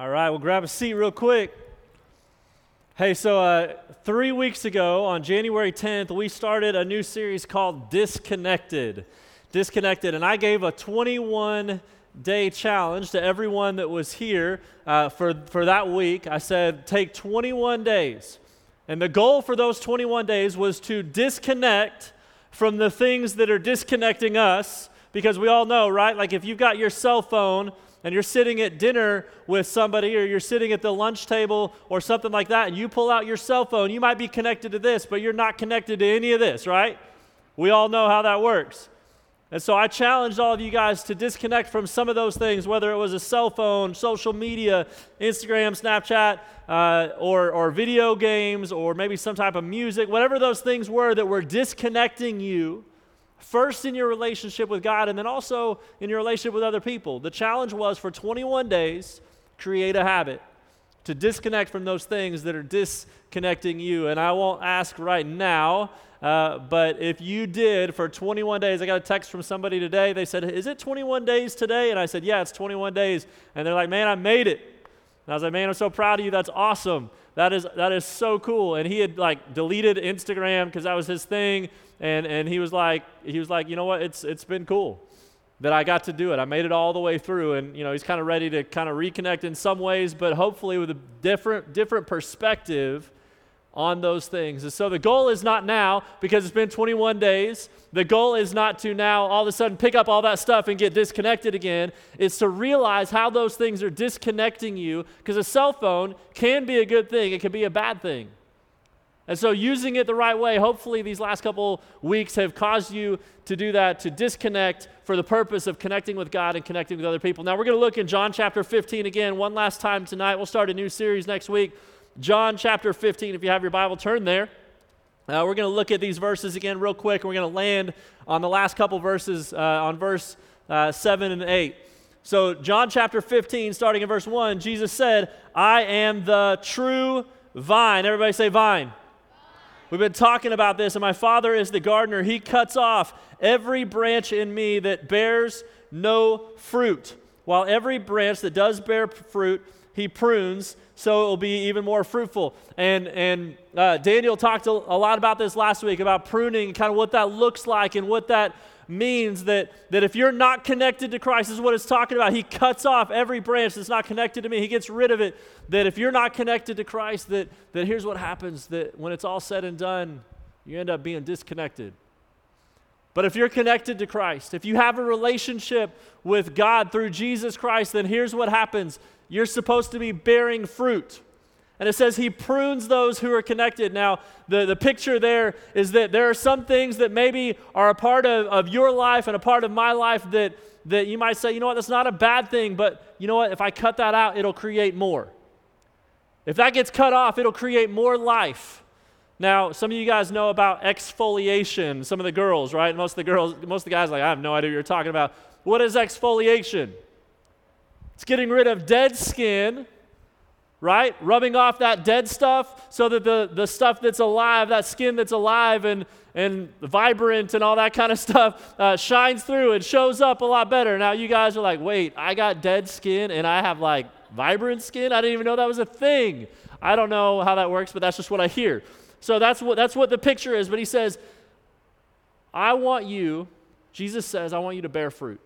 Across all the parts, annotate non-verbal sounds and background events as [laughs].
All right, well, grab a seat real quick. Hey, so uh, three weeks ago on January 10th, we started a new series called Disconnected. Disconnected, and I gave a 21 day challenge to everyone that was here uh, for, for that week. I said, take 21 days. And the goal for those 21 days was to disconnect from the things that are disconnecting us, because we all know, right? Like if you've got your cell phone, and you're sitting at dinner with somebody or you're sitting at the lunch table or something like that and you pull out your cell phone, you might be connected to this, but you're not connected to any of this, right? We all know how that works. And so I challenged all of you guys to disconnect from some of those things, whether it was a cell phone, social media, Instagram, Snapchat, uh, or, or video games, or maybe some type of music, whatever those things were that were disconnecting you First in your relationship with God, and then also in your relationship with other people. The challenge was for 21 days, create a habit to disconnect from those things that are disconnecting you. And I won't ask right now, uh, but if you did for 21 days, I got a text from somebody today. They said, Is it 21 days today? And I said, Yeah, it's 21 days. And they're like, Man, I made it. And I was like, Man, I'm so proud of you. That's awesome. That is, that is so cool. And he had like deleted Instagram because that was his thing and, and he was like, he was like, you know what, it's, it's been cool that I got to do it. I made it all the way through, and you know he's kind of ready to kind of reconnect in some ways, but hopefully with a different different perspective on those things. And so the goal is not now because it's been 21 days. The goal is not to now all of a sudden pick up all that stuff and get disconnected again. It's to realize how those things are disconnecting you because a cell phone can be a good thing. It can be a bad thing. And so, using it the right way, hopefully, these last couple weeks have caused you to do that, to disconnect for the purpose of connecting with God and connecting with other people. Now, we're going to look in John chapter 15 again, one last time tonight. We'll start a new series next week. John chapter 15, if you have your Bible, turn there. Uh, we're going to look at these verses again, real quick, and we're going to land on the last couple verses, uh, on verse uh, 7 and 8. So, John chapter 15, starting in verse 1, Jesus said, I am the true vine. Everybody say, vine. We've been talking about this, and my Father is the gardener. He cuts off every branch in me that bears no fruit, while every branch that does bear fruit, he prunes so it will be even more fruitful. And, and uh, Daniel talked a, a lot about this last week about pruning, kind of what that looks like and what that means that, that if you're not connected to Christ, is what it's talking about. He cuts off every branch that's not connected to me. He gets rid of it. That if you're not connected to Christ, that, that here's what happens that when it's all said and done, you end up being disconnected. But if you're connected to Christ, if you have a relationship with God through Jesus Christ, then here's what happens you're supposed to be bearing fruit. And it says he prunes those who are connected. Now, the, the picture there is that there are some things that maybe are a part of, of your life and a part of my life that, that you might say, you know what, that's not a bad thing, but you know what, if I cut that out, it'll create more. If that gets cut off, it'll create more life. Now, some of you guys know about exfoliation, some of the girls, right? Most of the girls, most of the guys like, I have no idea what you're talking about. What is exfoliation? It's getting rid of dead skin right? Rubbing off that dead stuff so that the, the stuff that's alive, that skin that's alive and, and vibrant and all that kind of [laughs] stuff uh, shines through and shows up a lot better. Now, you guys are like, wait, I got dead skin and I have like vibrant skin? I didn't even know that was a thing. I don't know how that works, but that's just what I hear. So that's what, that's what the picture is. But he says, I want you, Jesus says, I want you to bear fruit.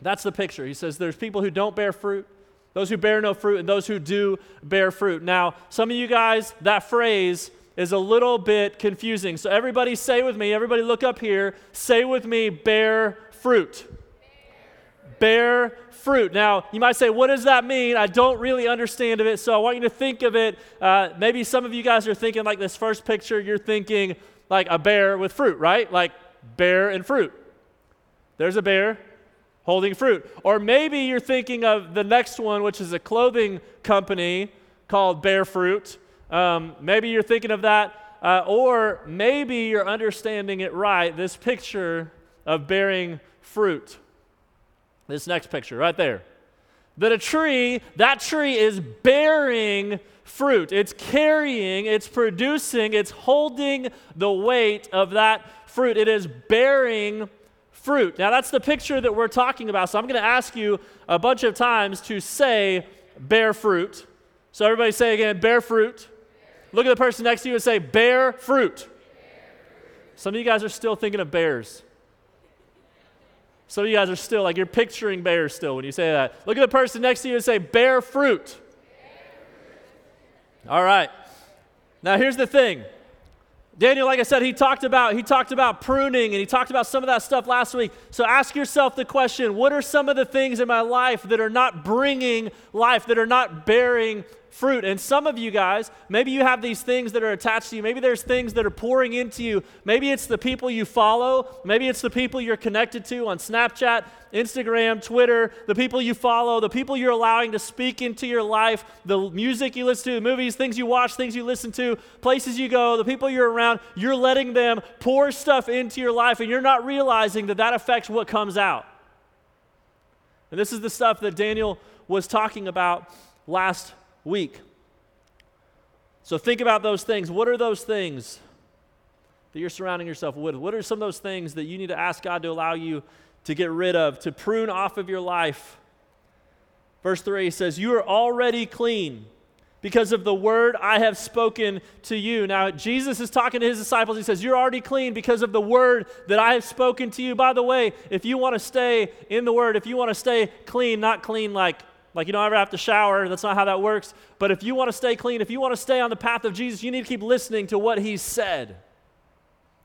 That's the picture. He says, there's people who don't bear fruit those who bear no fruit and those who do bear fruit. Now, some of you guys, that phrase is a little bit confusing. So, everybody say with me, everybody look up here, say with me, bear fruit. Bear, fruit. Now, you might say, what does that mean? I don't really understand of it, so I want you to think of it. Uh, maybe some of you guys are thinking, like this first picture, you're thinking like a bear with fruit, right? Like bear and fruit. There's a bear, holding fruit. Or maybe you're thinking of the next one, which is a clothing company called Bear Fruit. Um, maybe you're thinking of that. Uh, or maybe you're understanding it right this picture of bearing fruit. This next picture, right there. That a tree, that tree is bearing fruit. It's carrying, it's producing, it's holding the weight of that fruit. It is bearing fruit. Now, that's the picture that we're talking about. So I'm going to ask you a bunch of times to say bear fruit. So everybody say again, bear fruit. Look at the person next to you and say, bear fruit. Some of you guys are still thinking of bears. Some of you guys are still like you're picturing bears still when you say that. Look at the person next to you and say, bear fruit. All right. Now here's the thing. Daniel, like I said, he talked about he talked about pruning and he talked about some of that stuff last week. So ask yourself the question, what are some of the things in my life that are not bringing life, that are not bearing fruit. And some of you guys, maybe you have these things that are attached to you. Maybe there's things that are pouring into you. Maybe it's the people you follow. Maybe it's the people you're connected to on Snapchat, Instagram, Twitter, the people you follow, the people you're allowing to speak into your life, the music you listen to, the movies, things you watch, things you listen to, places you go, the people you're around. You're letting them pour stuff into your life, and you're not realizing that that affects what comes out. And this is the stuff that Daniel was talking about last week. So think about those things. What are those things that you're surrounding yourself with? What are some of those things that you need to ask God to allow you to get rid of, to prune off of your life? Verse 3 says, You are already clean because of the word I have spoken to you. Now, Jesus is talking to his disciples. He says, You're already clean because of the word that I have spoken to you. By the way, if you want to stay in the word, if you want to stay clean, not clean like like you don't ever have to shower. That's not how that works. But if you want to stay clean, if you want to stay on the path of Jesus, you need to keep listening to what He said.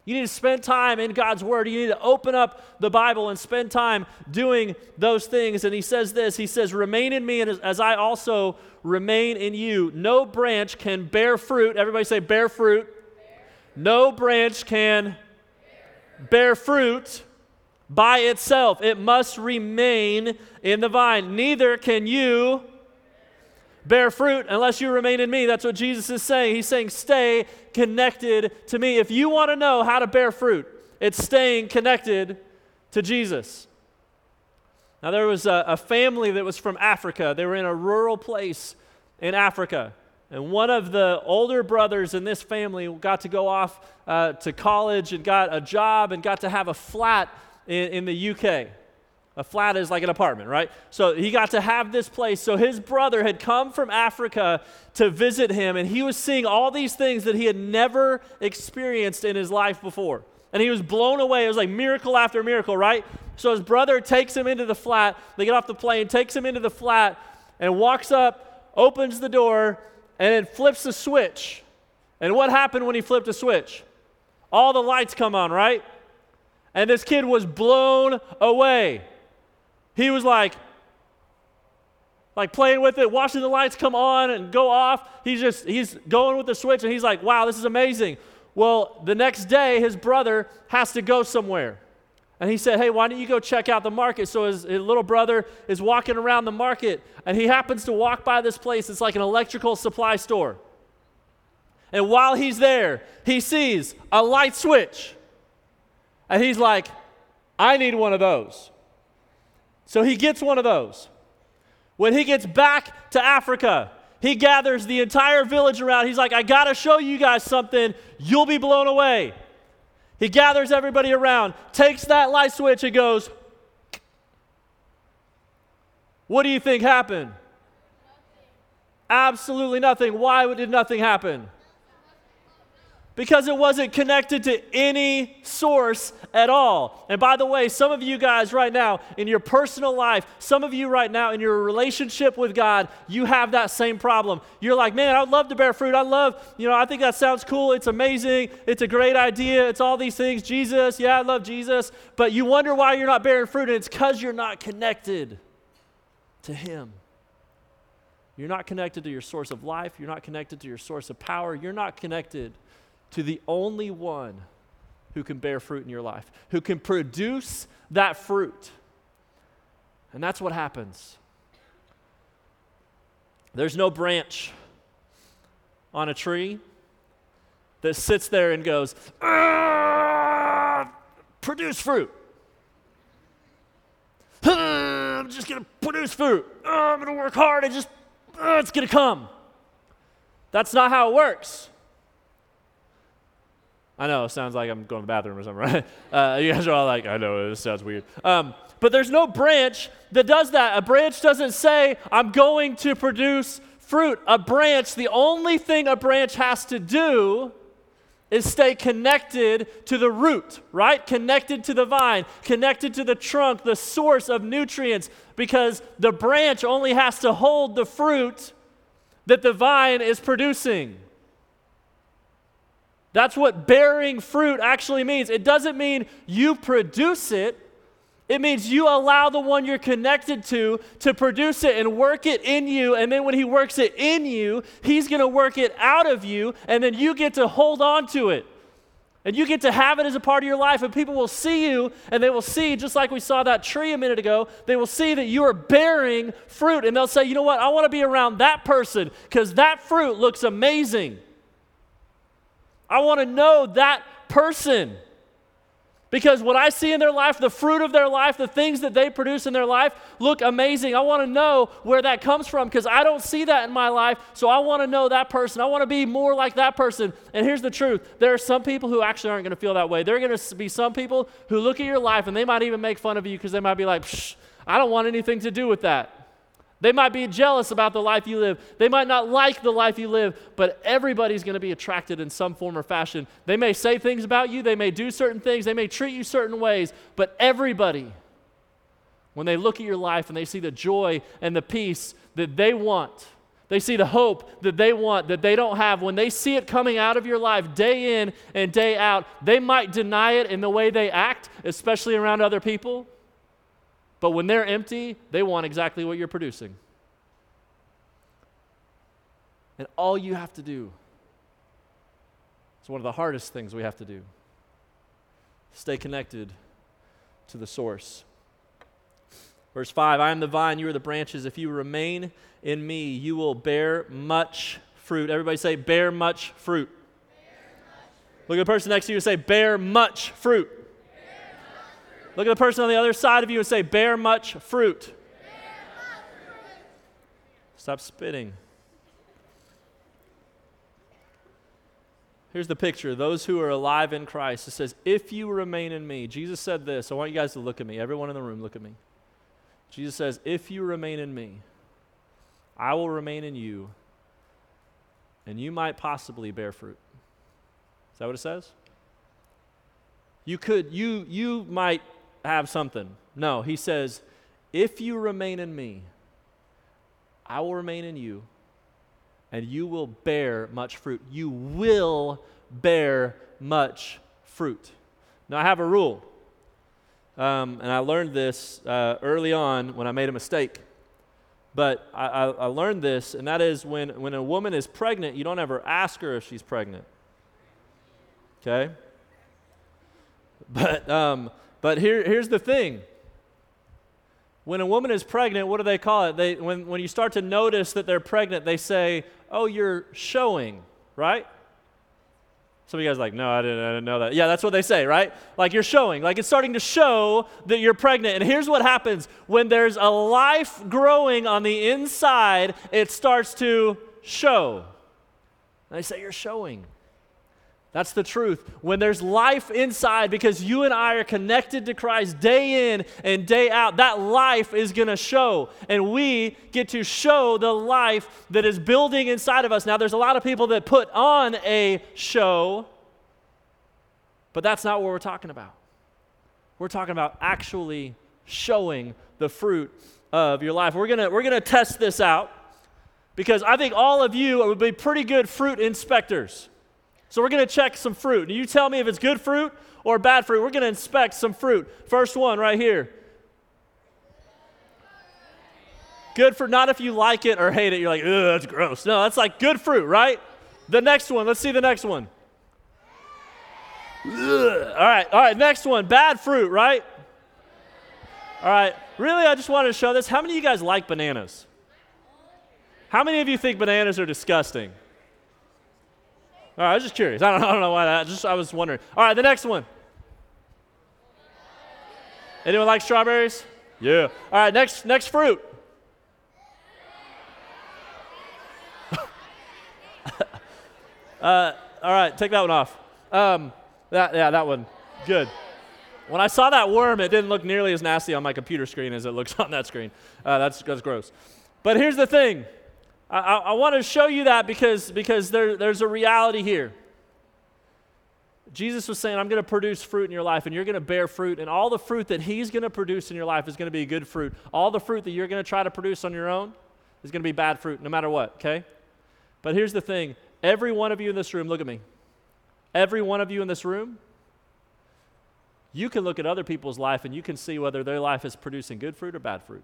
You need to spend time in God's Word. You need to open up the Bible and spend time doing those things. And He says this He says, Remain in me as I also remain in you. No branch can bear fruit. Everybody say, bear fruit. No branch can bear fruit by itself. It must remain in the vine. Neither can you bear fruit unless you remain in me. That's what Jesus is saying. He's saying, stay connected to me. If you want to know how to bear fruit, it's staying connected to Jesus. Now, there was a, a family that was from Africa. They were in a rural place in Africa. And one of the older brothers in this family got to go off uh, to college and got a job and got to have a flat in, in the UK. A flat is like an apartment, right? So he got to have this place. So his brother had come from Africa to visit him, and he was seeing all these things that he had never experienced in his life before. And he was blown away. It was like miracle after miracle, right? So his brother takes him into the flat. They get off the plane, takes him into the flat, and walks up, opens the door, and then flips the switch. And what happened when he flipped a switch? All the lights come on, right? And this kid was blown away. He was like, like playing with it, watching the lights come on and go off. He's just, he's going with the switch and he's like, wow, this is amazing. Well, the next day, his brother has to go somewhere. And he said, Hey, why don't you go check out the market? So his, his, little brother is walking around the market and he happens to walk by this place. It's like an electrical supply store. And while he's there, he sees a light switch. And he's like, I need one of those. So he gets one of those. When he gets back to Africa, he gathers the entire village around. He's like, I got to show you guys something. You'll be blown away. He gathers everybody around, takes that light switch, and goes, What do you think happened? Nothing. Absolutely nothing. Why did nothing happen? Because it wasn't connected to any source at all. And by the way, some of you guys right now in your personal life, some of you right now in your relationship with God, you have that same problem. You're like, man, I'd love to bear fruit. I love, you know, I think that sounds cool. It's amazing. It's a great idea. It's all these things. Jesus, yeah, I love Jesus. But you wonder why you're not bearing fruit, and it's because you're not connected to Him. You're not connected to your source of life. You're not connected to your source of power. You're not connected to the only one who can bear fruit in your life, who can produce that fruit. And that's what happens. There's no branch on a tree that sits there and goes, produce fruit. I'm just going to produce fruit. I'm going to work hard and just, it's going to come. That's not how it works. I know, it sounds like I'm going to the bathroom or something, [laughs] right? Uh, you guys are all like, I know, this sounds weird. Um, But there's no branch that does that. A branch doesn't say, I'm going to produce fruit. A branch, the only thing a branch has to do is stay connected to the root, right? Connected to the vine, connected to the trunk, the source of nutrients, because the branch only has to hold the fruit that the vine is producing. That's what bearing fruit actually means. It doesn't mean you produce it, it means you allow the one you're connected to to produce it and work it in you. And then when he works it in you, he's going to work it out of you. And then you get to hold on to it. And you get to have it as a part of your life. And people will see you and they will see, just like we saw that tree a minute ago, they will see that you are bearing fruit. And they'll say, you know what? I want to be around that person because that fruit looks amazing. I want to know that person. Because what I see in their life, the fruit of their life, the things that they produce in their life look amazing. I want to know where that comes from because I don't see that in my life. So I want to know that person. I want to be more like that person. And here's the truth there are some people who actually aren't going to feel that way. There are going to be some people who look at your life and they might even make fun of you because they might be like, I don't want anything to do with that. They might be jealous about the life you live. They might not like the life you live, but everybody's going to be attracted in some form or fashion. They may say things about you, they may do certain things, they may treat you certain ways, but everybody, when they look at your life and they see the joy and the peace that they want, they see the hope that they want that they don't have. When they see it coming out of your life day in and day out, they might deny it in the way they act, especially around other people. But when they're empty, they want exactly what you're producing. And all you have to do is one of the hardest things we have to do stay connected to the source. Verse 5 I am the vine, you are the branches. If you remain in me, you will bear much fruit. Everybody say, bear much fruit. Bear much fruit. Look at the person next to you and say, bear much fruit. Look at the person on the other side of you and say, Bear much fruit. Stop spitting. Here's the picture those who are alive in Christ. It says, If you remain in me. Jesus said this. I want you guys to look at me. Everyone in the room, look at me. Jesus says, If you remain in me, I will remain in you, and you might possibly bear fruit. Is that what it says? You could, you, you might have something. No, he says, If you remain in me, I will remain in you, and you will bear much fruit. You will bear much fruit. Now, I have a rule, um, and I learned this uh, early on when I made a mistake. But I, I, I learned this, and that is when, when a woman is pregnant, you don't ever ask her if she's pregnant. Okay? But um, but here, here's the thing. When a woman is pregnant, what do they call it? They, when, when you start to notice that they're pregnant, they say, Oh, you're showing, right? Some of you guys like, no, I didn't, I didn't know that. Yeah, that's what they say, right? Like you're showing, like it's starting to show that you're pregnant. And here's what happens when there's a life growing on the inside, it starts to show. And they say, You're showing. That's the truth. When there's life inside, because you and I are connected to Christ day in and day out, that life is going to show. And we get to show the life that is building inside of us. Now, there's a lot of people that put on a show, but that's not what we're talking about. We're talking about actually showing the fruit of your life. We're going to we're going to test this out because I think all of you would be pretty good fruit inspectors. So we're going to check some fruit. You tell me if it's good fruit or bad fruit. We're going to inspect some fruit. First one right here. Good for not if you like it or hate it. You're like, ugh, that's gross. No, that's like good fruit, right? The next one. Let's see the next one. Ugh. All right, all right, next one. Bad fruit, right? All right, really, I just wanted to show this. How many of you guys like bananas? How many of you think bananas are disgusting? All right, I was just curious. I don't, [laughs] I don't know why that. Just I was wondering. All right, the next one. Anyone like strawberries? Yeah. All right, next next fruit. [laughs] uh, all right, take that one off. Um, that yeah, that one. Good. When I saw that worm, it didn't look nearly as nasty on my computer screen as it looks [laughs] on that screen. Uh, that's, that's gross. But here's the thing I, I, want to show you that because, because there, there's a reality here. Jesus was saying, I'm going to produce fruit in your life, and you're going to bear fruit, and all the fruit that He's going to produce in your life is going to be good fruit. All the fruit that you're going to try to produce on your own is going to be bad fruit, no matter what, okay? But here's the thing every one of you in this room, look at me. Every one of you in this room, you can look at other people's life and you can see whether their life is producing good fruit or bad fruit.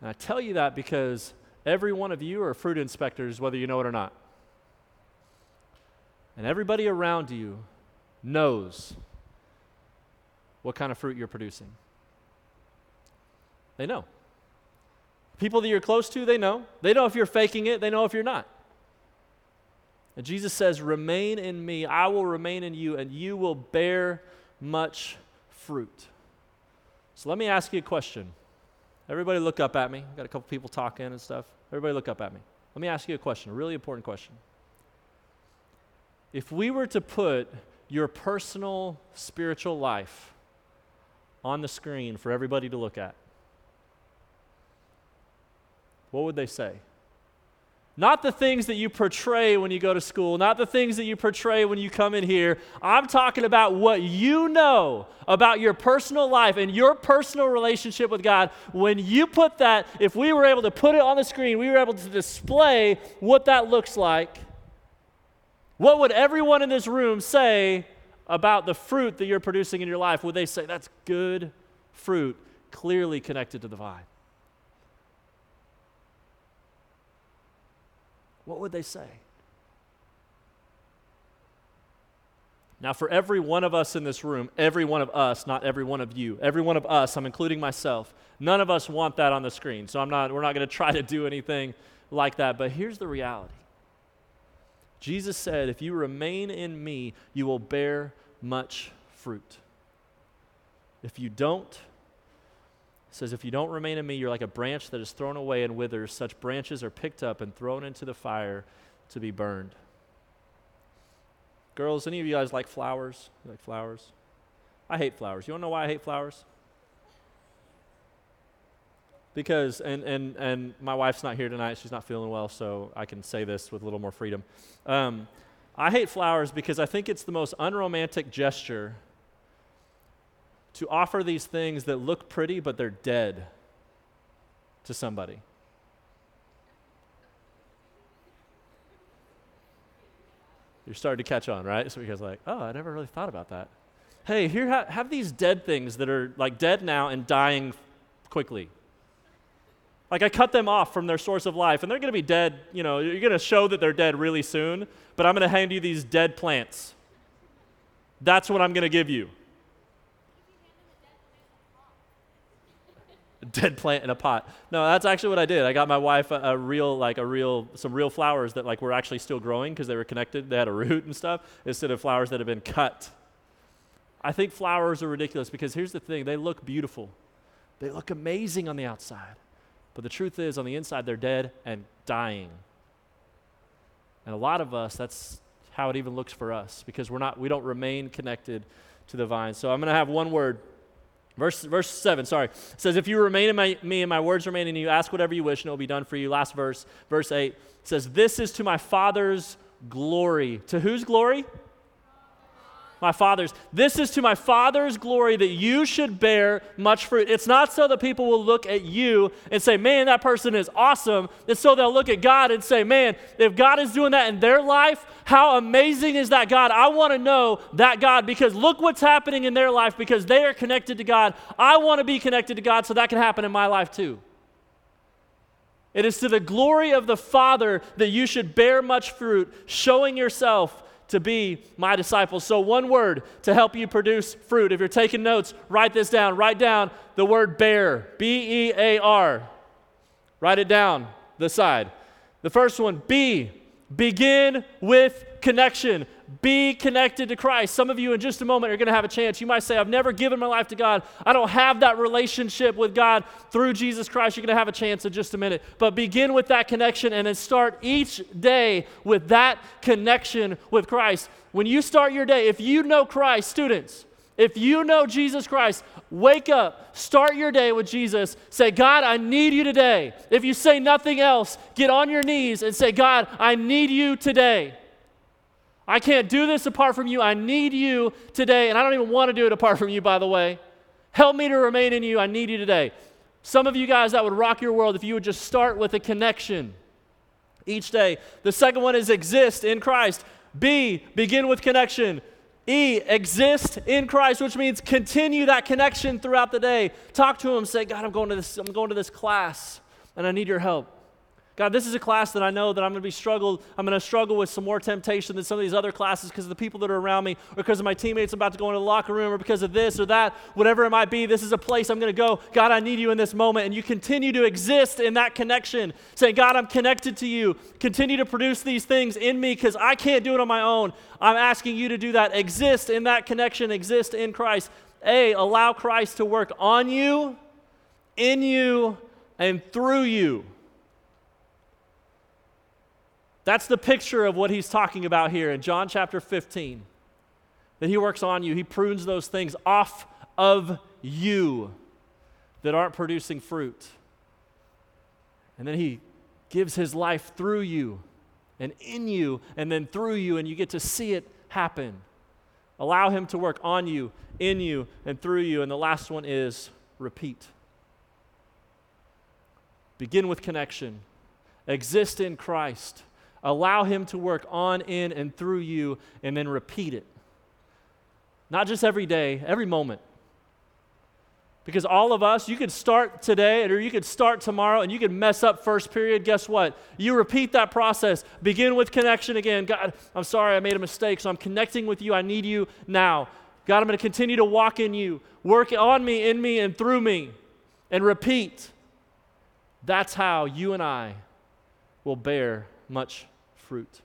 And I tell you that because every one of you are fruit inspectors, whether you know it or not. And everybody around you knows what kind of fruit you're producing. They know. People that you're close to, they know. They know if you're faking it, they know if you're not. And Jesus says, Remain in me, I will remain in you, and you will bear much fruit. So let me ask you a question. Everybody look up at me. I've got a couple people talking and stuff. Everybody look up at me. Let me ask you a question, a really important question. If we were to put your personal spiritual life on the screen for everybody to look at, what would they say? Not the things that you portray when you go to school, not the things that you portray when you come in here. I'm talking about what you know about your personal life and your personal relationship with God. When you put that, if we were able to put it on the screen, we were able to display what that looks like. What would everyone in this room say about the fruit that you're producing in your life? Would they say, that's good fruit, clearly connected to the vine? What would they say? Now, for every one of us in this room, every one of us, not every one of you, every one of us, I'm including myself, none of us want that on the screen. So I'm not, we're not going [laughs] to try to do anything like that. But here's the reality Jesus said, If you remain in me, you will bear much fruit. If you don't, says, If you don't remain in me, you're like a branch that is thrown away and withers. Such branches are picked up and thrown into the fire to be burned. Girls, any of you guys like flowers? You like flowers? I hate flowers. You want to know why I hate flowers? Because, and, and, and my wife's not here tonight. She's not feeling well, so I can say this with a little more freedom. Um, I hate flowers because I think it's the most unromantic gesture to offer these things that look pretty, but they're dead to somebody. You're starting to catch on, right? So you guys like, oh, I never really thought about that. Hey, here ha- have these dead things that are like dead now and dying quickly. Like I cut them off from their source of life, and they're going to be dead. You know, you're going to show that they're dead really soon. But I'm going to hand you these dead plants. That's what I'm going to give you. Dead plant in a pot. No, that's actually what I did. I got my wife a, a real, like a real, some real flowers that like were actually still growing because they were connected. They had a root and stuff instead of flowers that had been cut. I think flowers are ridiculous because here's the thing: they look beautiful, they look amazing on the outside, but the truth is, on the inside, they're dead and dying. And a lot of us, that's how it even looks for us because we're not, we don't remain connected to the vine. So I'm going to have one word Verse, verse 7, sorry, says, If you remain in my, me and my words remain in you, ask whatever you wish and it will be done for you. Last verse, verse 8 says, This is to my Father's glory. To whose glory? My father's. This is to my father's glory that you should bear much fruit. It's not so that people will look at you and say, man, that person is awesome. It's so they'll look at God and say, man, if God is doing that in their life, how amazing is that God? I want to know that God because look what's happening in their life because they are connected to God. I want to be connected to God so that can happen in my life too. It is to the glory of the Father that you should bear much fruit, showing yourself to be my disciples. So, one word to help you produce fruit. If you're taking notes, write this down. Write down the word bear, B E A R. Write it down, the side. The first one, B, begin with connection. Be connected to Christ. Some of you, in just a moment, are going to have a chance. You might say, I've never given my life to God. I don't have that relationship with God through Jesus Christ. You're going to have a chance in just a minute. But begin with that connection and then start each day with that connection with Christ. When you start your day, if you know Christ, students, if you know Jesus Christ, wake up, start your day with Jesus. Say, God, I need you today. If you say nothing else, get on your knees and say, God, I need you today. I can't do this apart from you. I need you today. And I don't even want to do it apart from you, by the way. Help me to remain in you. I need you today. Some of you guys, that would rock your world if you would just start with a connection each day. The second one is exist in Christ. B, begin with connection. E, exist in Christ, which means continue that connection throughout the day. Talk to him, say, God, I'm going to this, I'm going to this class and I need your help. God, this is a class that I know that I'm going to be struggled. I'm going to struggle with some more temptation than some of these other classes because of the people that are around me, or because of my teammates about to go into the locker room, or because of this or that, whatever it might be. This is a place I'm going to go. God, I need you in this moment. And you continue to exist in that connection, saying, God, I'm connected to you. Continue to produce these things in me because I can't do it on my own. I'm asking you to do that. Exist in that connection, exist in Christ. A, allow Christ to work on you, in you, and through you. That's the picture of what he's talking about here in John chapter 15. That he works on you, he prunes those things off of you that aren't producing fruit. And then he gives his life through you and in you and then through you, and you get to see it happen. Allow him to work on you, in you, and through you. And the last one is repeat. Begin with connection, exist in Christ Allow Him to work on, in, and through you, and then repeat it. Not just every day, every moment. Because all of us, you could start today or you could start tomorrow and you could mess up first period. Guess what? You repeat that process. Begin with connection again. God, I'm sorry I made a mistake, so I'm connecting with you. I need you now. God, I'm going to continue to walk in you. Work on me, in me, and through me. And repeat. That's how you and I will bear much fruit.